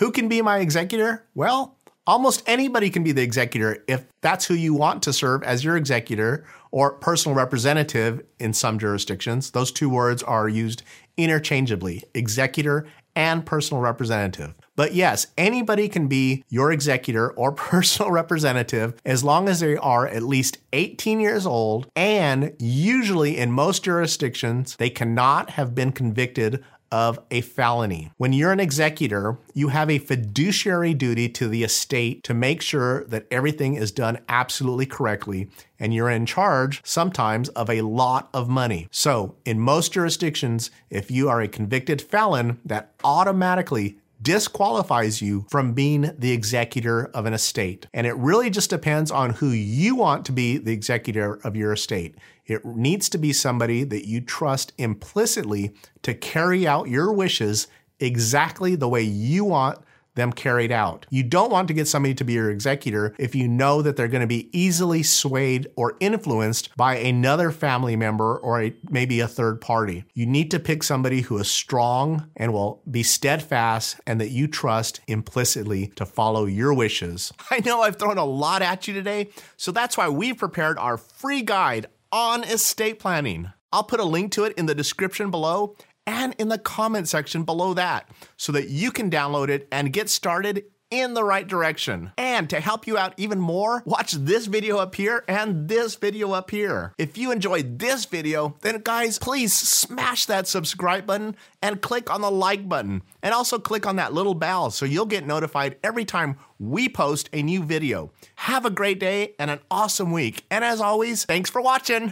Who can be my executor? Well, almost anybody can be the executor if that's who you want to serve as your executor or personal representative in some jurisdictions. Those two words are used interchangeably executor and personal representative. But yes, anybody can be your executor or personal representative as long as they are at least 18 years old. And usually, in most jurisdictions, they cannot have been convicted of a felony. When you're an executor, you have a fiduciary duty to the estate to make sure that everything is done absolutely correctly, and you're in charge sometimes of a lot of money. So, in most jurisdictions, if you are a convicted felon, that automatically disqualifies you from being the executor of an estate. And it really just depends on who you want to be the executor of your estate. It needs to be somebody that you trust implicitly to carry out your wishes exactly the way you want them carried out. You don't want to get somebody to be your executor if you know that they're going to be easily swayed or influenced by another family member or a, maybe a third party. You need to pick somebody who is strong and will be steadfast and that you trust implicitly to follow your wishes. I know I've thrown a lot at you today, so that's why we've prepared our free guide on estate planning. I'll put a link to it in the description below and in the comment section below that so that you can download it and get started in the right direction. And to help you out even more, watch this video up here and this video up here. If you enjoyed this video, then guys, please smash that subscribe button and click on the like button. And also click on that little bell so you'll get notified every time we post a new video. Have a great day and an awesome week. And as always, thanks for watching.